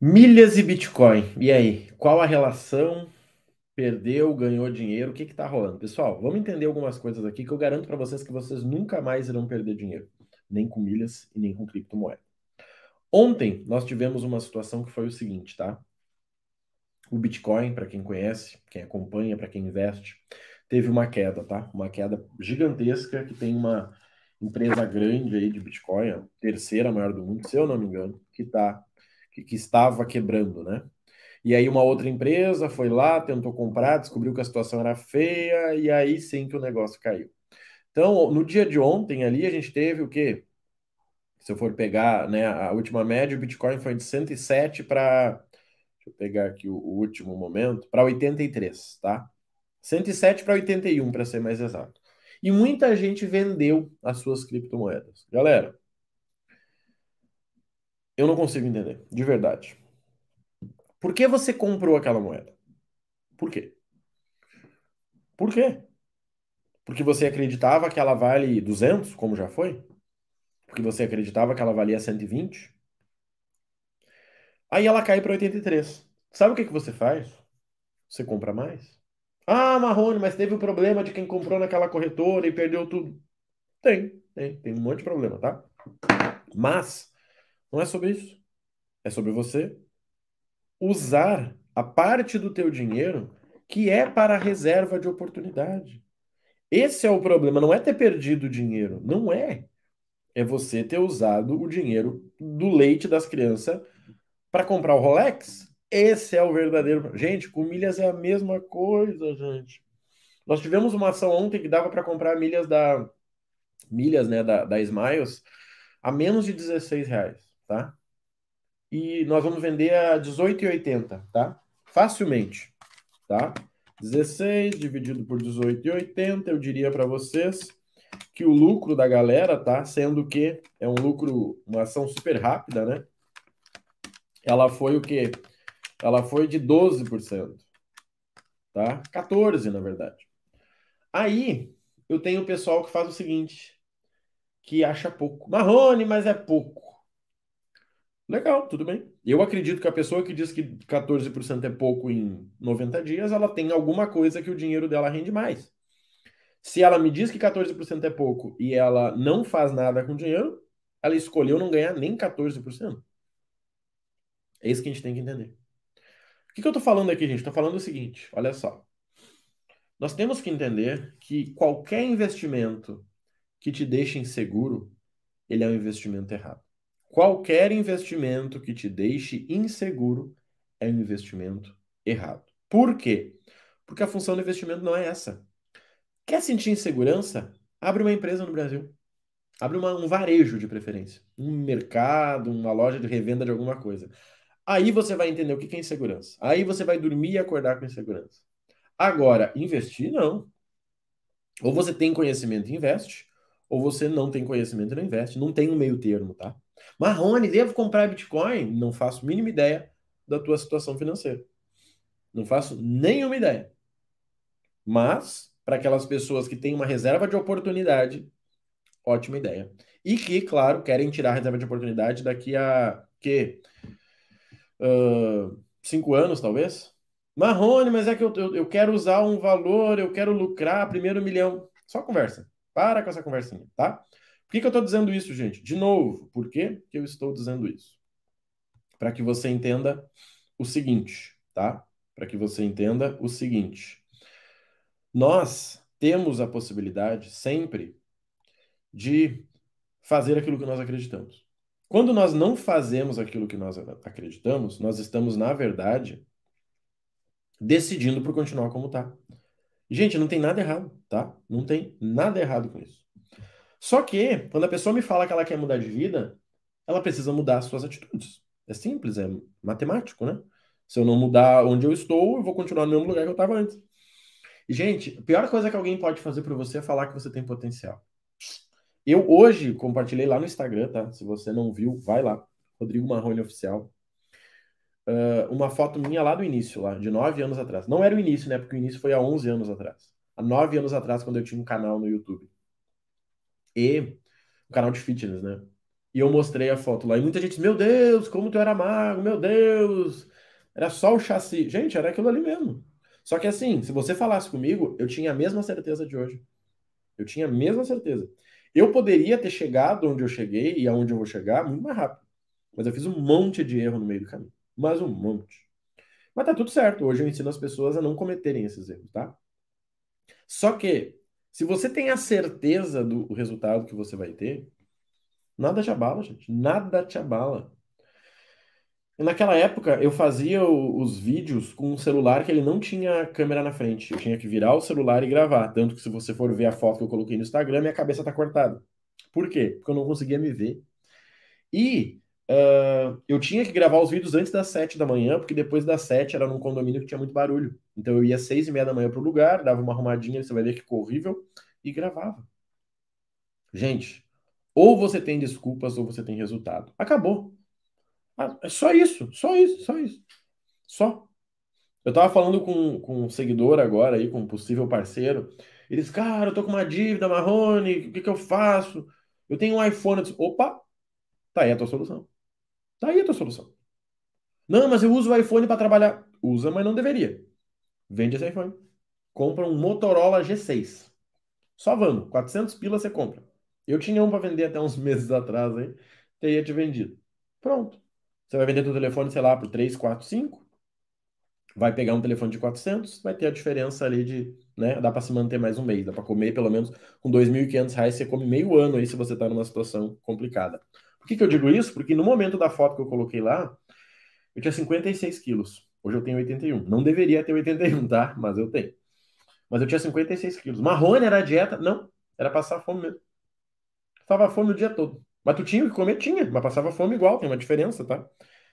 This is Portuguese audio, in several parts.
Milhas e Bitcoin. E aí, qual a relação? Perdeu, ganhou dinheiro? O que que tá rolando? Pessoal, vamos entender algumas coisas aqui que eu garanto para vocês que vocês nunca mais irão perder dinheiro, nem com milhas e nem com criptomoeda. Ontem nós tivemos uma situação que foi o seguinte, tá? O Bitcoin, para quem conhece, quem acompanha, para quem investe, teve uma queda, tá? Uma queda gigantesca que tem uma empresa grande aí de Bitcoin, a terceira maior do mundo, se eu não me engano, que tá que, que estava quebrando, né? E aí uma outra empresa foi lá, tentou comprar, descobriu que a situação era feia, e aí sim que o negócio caiu. Então, no dia de ontem ali, a gente teve o quê? Se eu for pegar, né, a última média, o Bitcoin foi de 107 para, deixa eu pegar aqui o, o último momento, para 83, tá? 107 para 81, para ser mais exato. E muita gente vendeu as suas criptomoedas. Galera, eu não consigo entender, de verdade. Por que você comprou aquela moeda? Por quê? Por quê? Porque você acreditava que ela vale 200, como já foi? Porque você acreditava que ela valia 120? Aí ela cai para 83. Sabe o que que você faz? Você compra mais. Ah, Marrone, mas teve o problema de quem comprou naquela corretora e perdeu tudo. Tem, tem, tem um monte de problema, tá? Mas não é sobre isso. É sobre você usar a parte do teu dinheiro que é para a reserva de oportunidade. Esse é o problema, não é ter perdido dinheiro, não é. É você ter usado o dinheiro do leite das crianças para comprar o Rolex. Esse é o verdadeiro. Gente, com milhas é a mesma coisa, gente. Nós tivemos uma ação ontem que dava para comprar milhas da milhas, né, da, da Smiles a menos de 16 reais tá? E nós vamos vender a 18,80, tá? Facilmente, tá? 16 dividido por 18,80, eu diria para vocês que o lucro da galera, tá? Sendo que é um lucro, uma ação super rápida, né? Ela foi o quê? Ela foi de 12%, tá? 14, na verdade. Aí, eu tenho o pessoal que faz o seguinte, que acha pouco. Marrone, mas é pouco. Legal, tudo bem. Eu acredito que a pessoa que diz que 14% é pouco em 90 dias, ela tem alguma coisa que o dinheiro dela rende mais. Se ela me diz que 14% é pouco e ela não faz nada com dinheiro, ela escolheu não ganhar nem 14%. É isso que a gente tem que entender. O que, que eu tô falando aqui, gente? Tô falando o seguinte, olha só. Nós temos que entender que qualquer investimento que te deixe inseguro, ele é um investimento errado. Qualquer investimento que te deixe inseguro é um investimento errado. Por quê? Porque a função do investimento não é essa. Quer sentir insegurança? Abre uma empresa no Brasil. Abre uma, um varejo de preferência. Um mercado, uma loja de revenda de alguma coisa. Aí você vai entender o que é insegurança. Aí você vai dormir e acordar com insegurança. Agora, investir, não. Ou você tem conhecimento e investe, ou você não tem conhecimento e não investe. Não tem um meio termo, tá? Marrone, devo comprar Bitcoin? Não faço mínima ideia da tua situação financeira. Não faço nenhuma ideia. Mas, para aquelas pessoas que têm uma reserva de oportunidade, ótima ideia. E que, claro, querem tirar a reserva de oportunidade daqui a que uh, cinco anos, talvez. Marrone, mas é que eu, eu, eu quero usar um valor, eu quero lucrar primeiro milhão. Só conversa. Para com essa conversinha, tá? Por que, que eu estou dizendo isso, gente? De novo, por que, que eu estou dizendo isso? Para que você entenda o seguinte, tá? Para que você entenda o seguinte. Nós temos a possibilidade sempre de fazer aquilo que nós acreditamos. Quando nós não fazemos aquilo que nós acreditamos, nós estamos, na verdade, decidindo por continuar como está. Gente, não tem nada errado, tá? Não tem nada errado com isso. Só que, quando a pessoa me fala que ela quer mudar de vida, ela precisa mudar as suas atitudes. É simples, é matemático, né? Se eu não mudar onde eu estou, eu vou continuar no mesmo lugar que eu estava antes. E, gente, a pior coisa que alguém pode fazer para você é falar que você tem potencial. Eu hoje compartilhei lá no Instagram, tá? Se você não viu, vai lá. Rodrigo Marrone Oficial. Uh, uma foto minha lá do início, lá, de nove anos atrás. Não era o início, né? Porque o início foi há 11 anos atrás. Há nove anos atrás, quando eu tinha um canal no YouTube e um canal de fitness, né? E eu mostrei a foto lá. E muita gente meu Deus, como tu era magro, meu Deus. Era só o chassi. Gente, era aquilo ali mesmo. Só que assim, se você falasse comigo, eu tinha a mesma certeza de hoje. Eu tinha a mesma certeza. Eu poderia ter chegado onde eu cheguei e aonde eu vou chegar muito mais rápido. Mas eu fiz um monte de erro no meio do caminho. Mas um monte. Mas tá tudo certo. Hoje eu ensino as pessoas a não cometerem esses erros, tá? Só que, se você tem a certeza do resultado que você vai ter, nada te abala, gente. Nada te abala. Naquela época, eu fazia os vídeos com um celular que ele não tinha câmera na frente. Eu tinha que virar o celular e gravar. Tanto que se você for ver a foto que eu coloquei no Instagram, minha cabeça tá cortada. Por quê? Porque eu não conseguia me ver. E uh, eu tinha que gravar os vídeos antes das sete da manhã, porque depois das sete era num condomínio que tinha muito barulho. Então eu ia às seis e meia da manhã pro lugar, dava uma arrumadinha, você vai ver que horrível, e gravava. Gente, ou você tem desculpas ou você tem resultado. Acabou. Ah, é só isso, só isso, só isso. Só. Eu tava falando com, com um seguidor agora aí, com um possível parceiro. Eles, cara, eu tô com uma dívida, Marrone, o que que eu faço? Eu tenho um iPhone. Eu disse, Opa, tá aí a tua solução. Tá aí a tua solução. Não, mas eu uso o iPhone para trabalhar. Usa, mas não deveria. Vende esse iPhone. Compra um Motorola G6. Só vamos, 400 pilas você compra. Eu tinha um para vender até uns meses atrás aí, teria te vendido. Pronto. Você vai vender teu telefone, sei lá, por 3, 4, 5. Vai pegar um telefone de 400, vai ter a diferença ali de, né, dá para se manter mais um mês, dá para comer pelo menos com 2.500 reais, você come meio ano aí se você tá numa situação complicada. Por que que eu digo isso? Porque no momento da foto que eu coloquei lá, eu tinha 56 quilos. Hoje eu tenho 81. Não deveria ter 81, tá? Mas eu tenho. Mas eu tinha 56 quilos. Marrone era a dieta? Não. Era passar fome mesmo. Tava fome o dia todo. Mas tu tinha que comer? Tinha. Mas passava fome igual. Tem uma diferença, tá?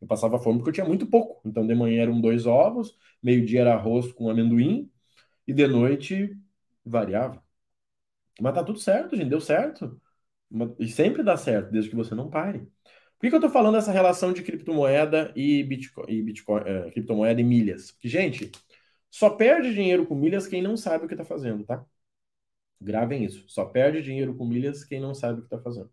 Eu passava fome porque eu tinha muito pouco. Então de manhã eram dois ovos, meio-dia era arroz com amendoim e de noite variava. Mas tá tudo certo, gente. Deu certo. E sempre dá certo, desde que você não pare. Por que, que eu tô falando essa relação de criptomoeda e Bitcoin, e Bitcoin é, criptomoeda e milhas? Porque, gente, só perde dinheiro com milhas quem não sabe o que está fazendo, tá? Gravem isso. Só perde dinheiro com milhas quem não sabe o que está fazendo.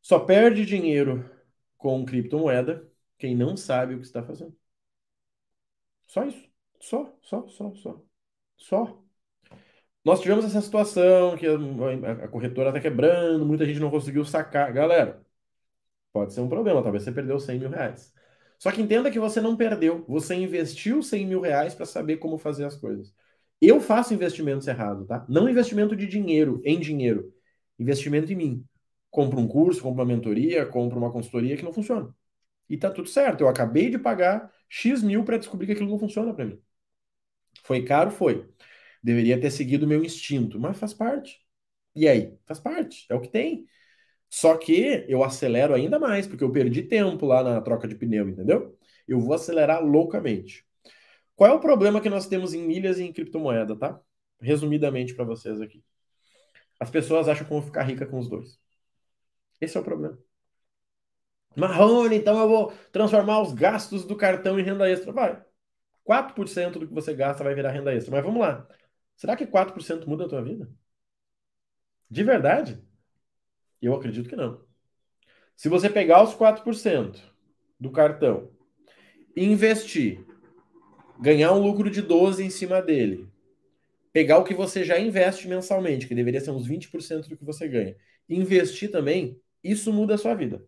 Só perde dinheiro com criptomoeda quem não sabe o que está fazendo. Só isso. Só, só, só, só. Só. Nós tivemos essa situação que a, a corretora está quebrando, muita gente não conseguiu sacar. Galera, pode ser um problema, talvez você perdeu 100 mil reais. Só que entenda que você não perdeu, você investiu 100 mil reais para saber como fazer as coisas. Eu faço investimentos errados, tá? Não investimento de dinheiro, em dinheiro. Investimento em mim. Compro um curso, compro uma mentoria, compro uma consultoria que não funciona. E tá tudo certo. Eu acabei de pagar X mil para descobrir que aquilo não funciona para mim. Foi caro? Foi. Deveria ter seguido o meu instinto, mas faz parte. E aí? Faz parte, é o que tem. Só que eu acelero ainda mais, porque eu perdi tempo lá na troca de pneu, entendeu? Eu vou acelerar loucamente. Qual é o problema que nós temos em milhas e em criptomoeda, tá? Resumidamente para vocês aqui. As pessoas acham que vão ficar rica com os dois. Esse é o problema. Marrone, então eu vou transformar os gastos do cartão em renda extra. Vai. 4% do que você gasta vai virar renda extra. Mas vamos lá. Será que 4% muda a tua vida? De verdade? Eu acredito que não. Se você pegar os 4% do cartão, investir, ganhar um lucro de 12 em cima dele, pegar o que você já investe mensalmente, que deveria ser uns 20% do que você ganha, investir também, isso muda a sua vida.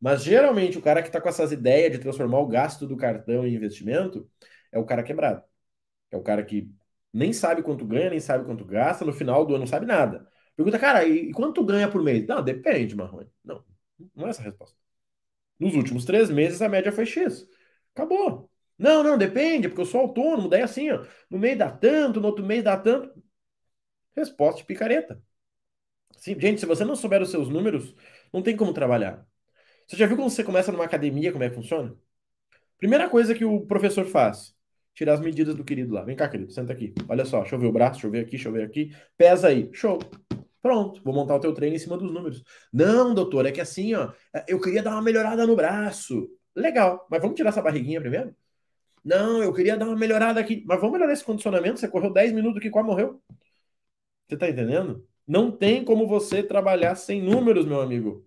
Mas geralmente o cara que está com essas ideias de transformar o gasto do cartão em investimento é o cara quebrado. É o cara que nem sabe quanto ganha, nem sabe quanto gasta, no final do ano não sabe nada. Pergunta, cara, e quanto ganha por mês? Não, depende, Marrone. Não, não é essa a resposta. Nos últimos três meses a média foi X. Acabou. Não, não, depende, porque eu sou autônomo, daí assim, ó, no mês dá tanto, no outro mês dá tanto. Resposta de picareta. Sim, gente, se você não souber os seus números, não tem como trabalhar. Você já viu quando você começa numa academia, como é que funciona? Primeira coisa que o professor faz, tirar as medidas do querido lá. Vem cá, querido, senta aqui. Olha só, deixa eu ver o braço, deixa eu ver aqui, deixa eu ver aqui. Pesa aí. Show. Pronto, vou montar o teu treino em cima dos números. Não, doutor, é que assim, ó, eu queria dar uma melhorada no braço. Legal, mas vamos tirar essa barriguinha primeiro? Não, eu queria dar uma melhorada aqui. Mas vamos melhorar esse condicionamento? Você correu 10 minutos aqui, quase morreu. Você tá entendendo? Não tem como você trabalhar sem números, meu amigo.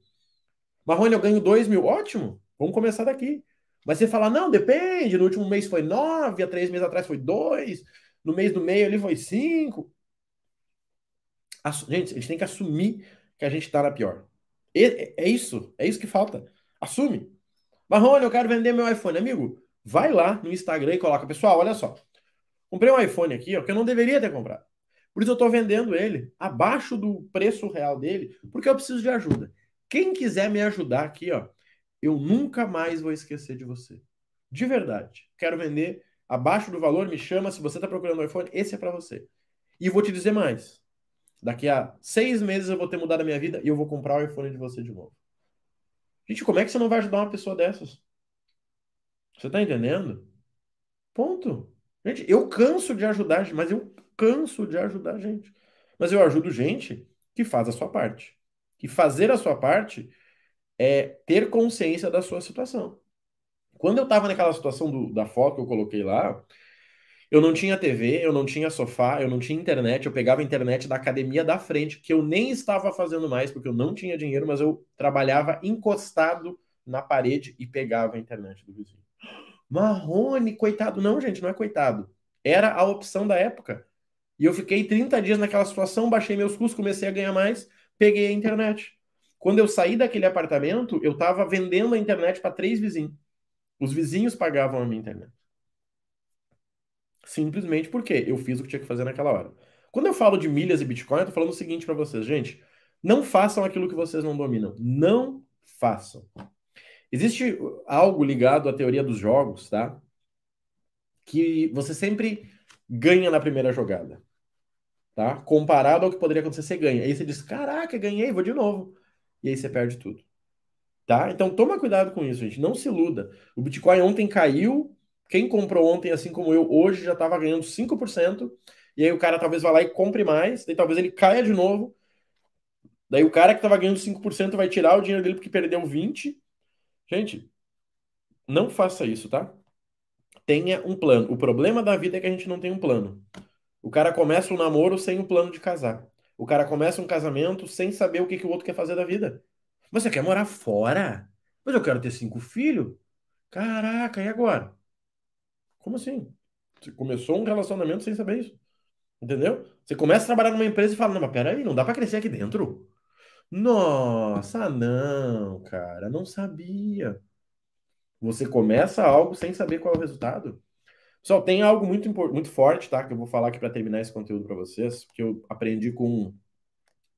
Marrone, eu ganho 2 mil. Ótimo, vamos começar daqui. Mas você fala, não, depende, no último mês foi 9, há três meses atrás foi 2, no mês do meio ali foi 5. Gente, a gente tem que assumir que a gente tá na pior. É isso, é isso que falta. Assume. Marrone, eu quero vender meu iPhone. Amigo, vai lá no Instagram e coloca, pessoal, olha só. Comprei um iPhone aqui, ó, que eu não deveria ter comprado. Por isso eu estou vendendo ele abaixo do preço real dele, porque eu preciso de ajuda. Quem quiser me ajudar aqui, ó, eu nunca mais vou esquecer de você. De verdade. Quero vender abaixo do valor, me chama. Se você está procurando um iPhone, esse é para você. E vou te dizer mais. Daqui a seis meses eu vou ter mudado a minha vida e eu vou comprar o iPhone de você de novo. Gente, como é que você não vai ajudar uma pessoa dessas? Você tá entendendo? Ponto. Gente, eu canso de ajudar, mas eu canso de ajudar gente. Mas eu ajudo gente que faz a sua parte. E fazer a sua parte é ter consciência da sua situação. Quando eu estava naquela situação do, da foto que eu coloquei lá, eu não tinha TV, eu não tinha sofá, eu não tinha internet, eu pegava a internet da academia da frente, que eu nem estava fazendo mais, porque eu não tinha dinheiro, mas eu trabalhava encostado na parede e pegava a internet do vizinho. Marrone, coitado. Não, gente, não é coitado. Era a opção da época. E eu fiquei 30 dias naquela situação, baixei meus custos, comecei a ganhar mais, peguei a internet. Quando eu saí daquele apartamento, eu estava vendendo a internet para três vizinhos. Os vizinhos pagavam a minha internet. Simplesmente porque eu fiz o que tinha que fazer naquela hora. Quando eu falo de milhas e Bitcoin, eu tô falando o seguinte para vocês, gente. Não façam aquilo que vocês não dominam. Não façam. Existe algo ligado à teoria dos jogos, tá? Que você sempre ganha na primeira jogada. Tá? Comparado ao que poderia acontecer, você ganha. Aí você diz: Caraca, ganhei, vou de novo. E aí você perde tudo. Tá? Então toma cuidado com isso, gente. Não se iluda. O Bitcoin ontem caiu. Quem comprou ontem, assim como eu, hoje já estava ganhando 5%. E aí o cara talvez vá lá e compre mais. Daí talvez ele caia de novo. Daí o cara que estava ganhando 5% vai tirar o dinheiro dele porque perdeu 20%. Gente, não faça isso, tá? Tenha um plano. O problema da vida é que a gente não tem um plano. O cara começa um namoro sem o um plano de casar. O cara começa um casamento sem saber o que, que o outro quer fazer da vida. Mas você quer morar fora? Mas eu quero ter cinco filhos? Caraca, e agora? Como assim? Você começou um relacionamento sem saber isso. Entendeu? Você começa a trabalhar numa empresa e fala: Não, mas peraí, não dá para crescer aqui dentro. Nossa, não, cara, não sabia. Você começa algo sem saber qual é o resultado. Pessoal, tem algo muito, muito forte, tá? Que eu vou falar aqui para terminar esse conteúdo para vocês, que eu aprendi com,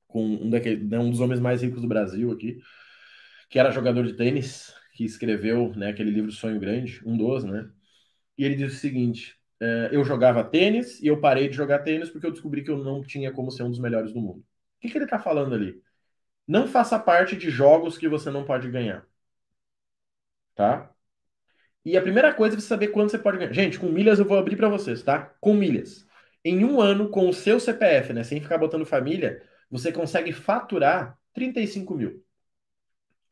com um, daquele, né, um dos homens mais ricos do Brasil aqui, que era jogador de tênis, que escreveu né, aquele livro Sonho Grande, um dos, né? E ele disse o seguinte: é, eu jogava tênis e eu parei de jogar tênis porque eu descobri que eu não tinha como ser um dos melhores do mundo. O que, que ele está falando ali? Não faça parte de jogos que você não pode ganhar. Tá? E a primeira coisa é você saber quando você pode ganhar. Gente, com milhas eu vou abrir para vocês, tá? Com milhas. Em um ano, com o seu CPF, né? Sem ficar botando família, você consegue faturar 35 mil.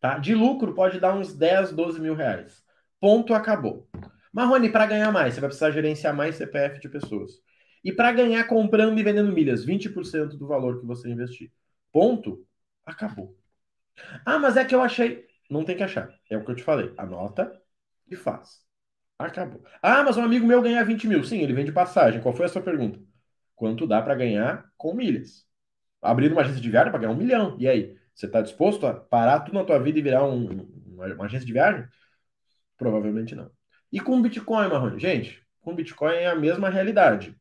Tá? De lucro pode dar uns 10, 12 mil reais. Ponto, acabou. Marrone, para ganhar mais, você vai precisar gerenciar mais CPF de pessoas. E para ganhar comprando e vendendo milhas, 20% do valor que você investir. Ponto, Acabou. Ah, mas é que eu achei. Não tem que achar. É o que eu te falei. Anota e faz. Acabou. Ah, mas um amigo meu ganha 20 mil. Sim, ele vende passagem. Qual foi a sua pergunta? Quanto dá para ganhar com milhas? Abrir uma agência de viagem para ganhar um milhão. E aí? Você está disposto a parar tudo na tua vida e virar um, uma, uma, agência de viagem? Provavelmente não. E com Bitcoin, Marrone? Gente, com Bitcoin é a mesma realidade.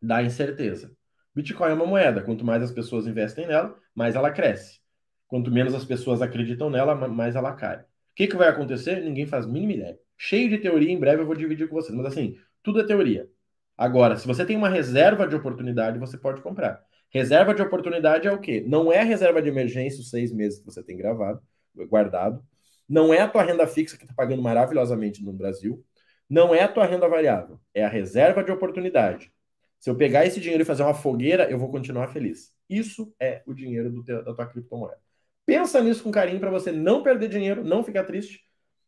Dá incerteza. Bitcoin é uma moeda. Quanto mais as pessoas investem nela, mais ela cresce. Quanto menos as pessoas acreditam nela, mais ela cai. O que, que vai acontecer? Ninguém faz a mínima ideia. Cheio de teoria, em breve eu vou dividir com vocês. Mas assim, tudo é teoria. Agora, se você tem uma reserva de oportunidade, você pode comprar. Reserva de oportunidade é o quê? Não é reserva de emergência, os seis meses que você tem gravado, guardado. Não é a tua renda fixa que está pagando maravilhosamente no Brasil. Não é a tua renda variável. É a reserva de oportunidade. Se eu pegar esse dinheiro e fazer uma fogueira, eu vou continuar feliz. Isso é o dinheiro do da tua criptomoeda. Pensa nisso com carinho para você não perder dinheiro, não ficar triste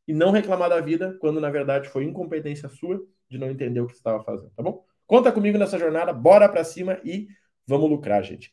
e não reclamar da vida quando na verdade foi incompetência sua de não entender o que estava fazendo, tá bom? Conta comigo nessa jornada, bora para cima e vamos lucrar, gente.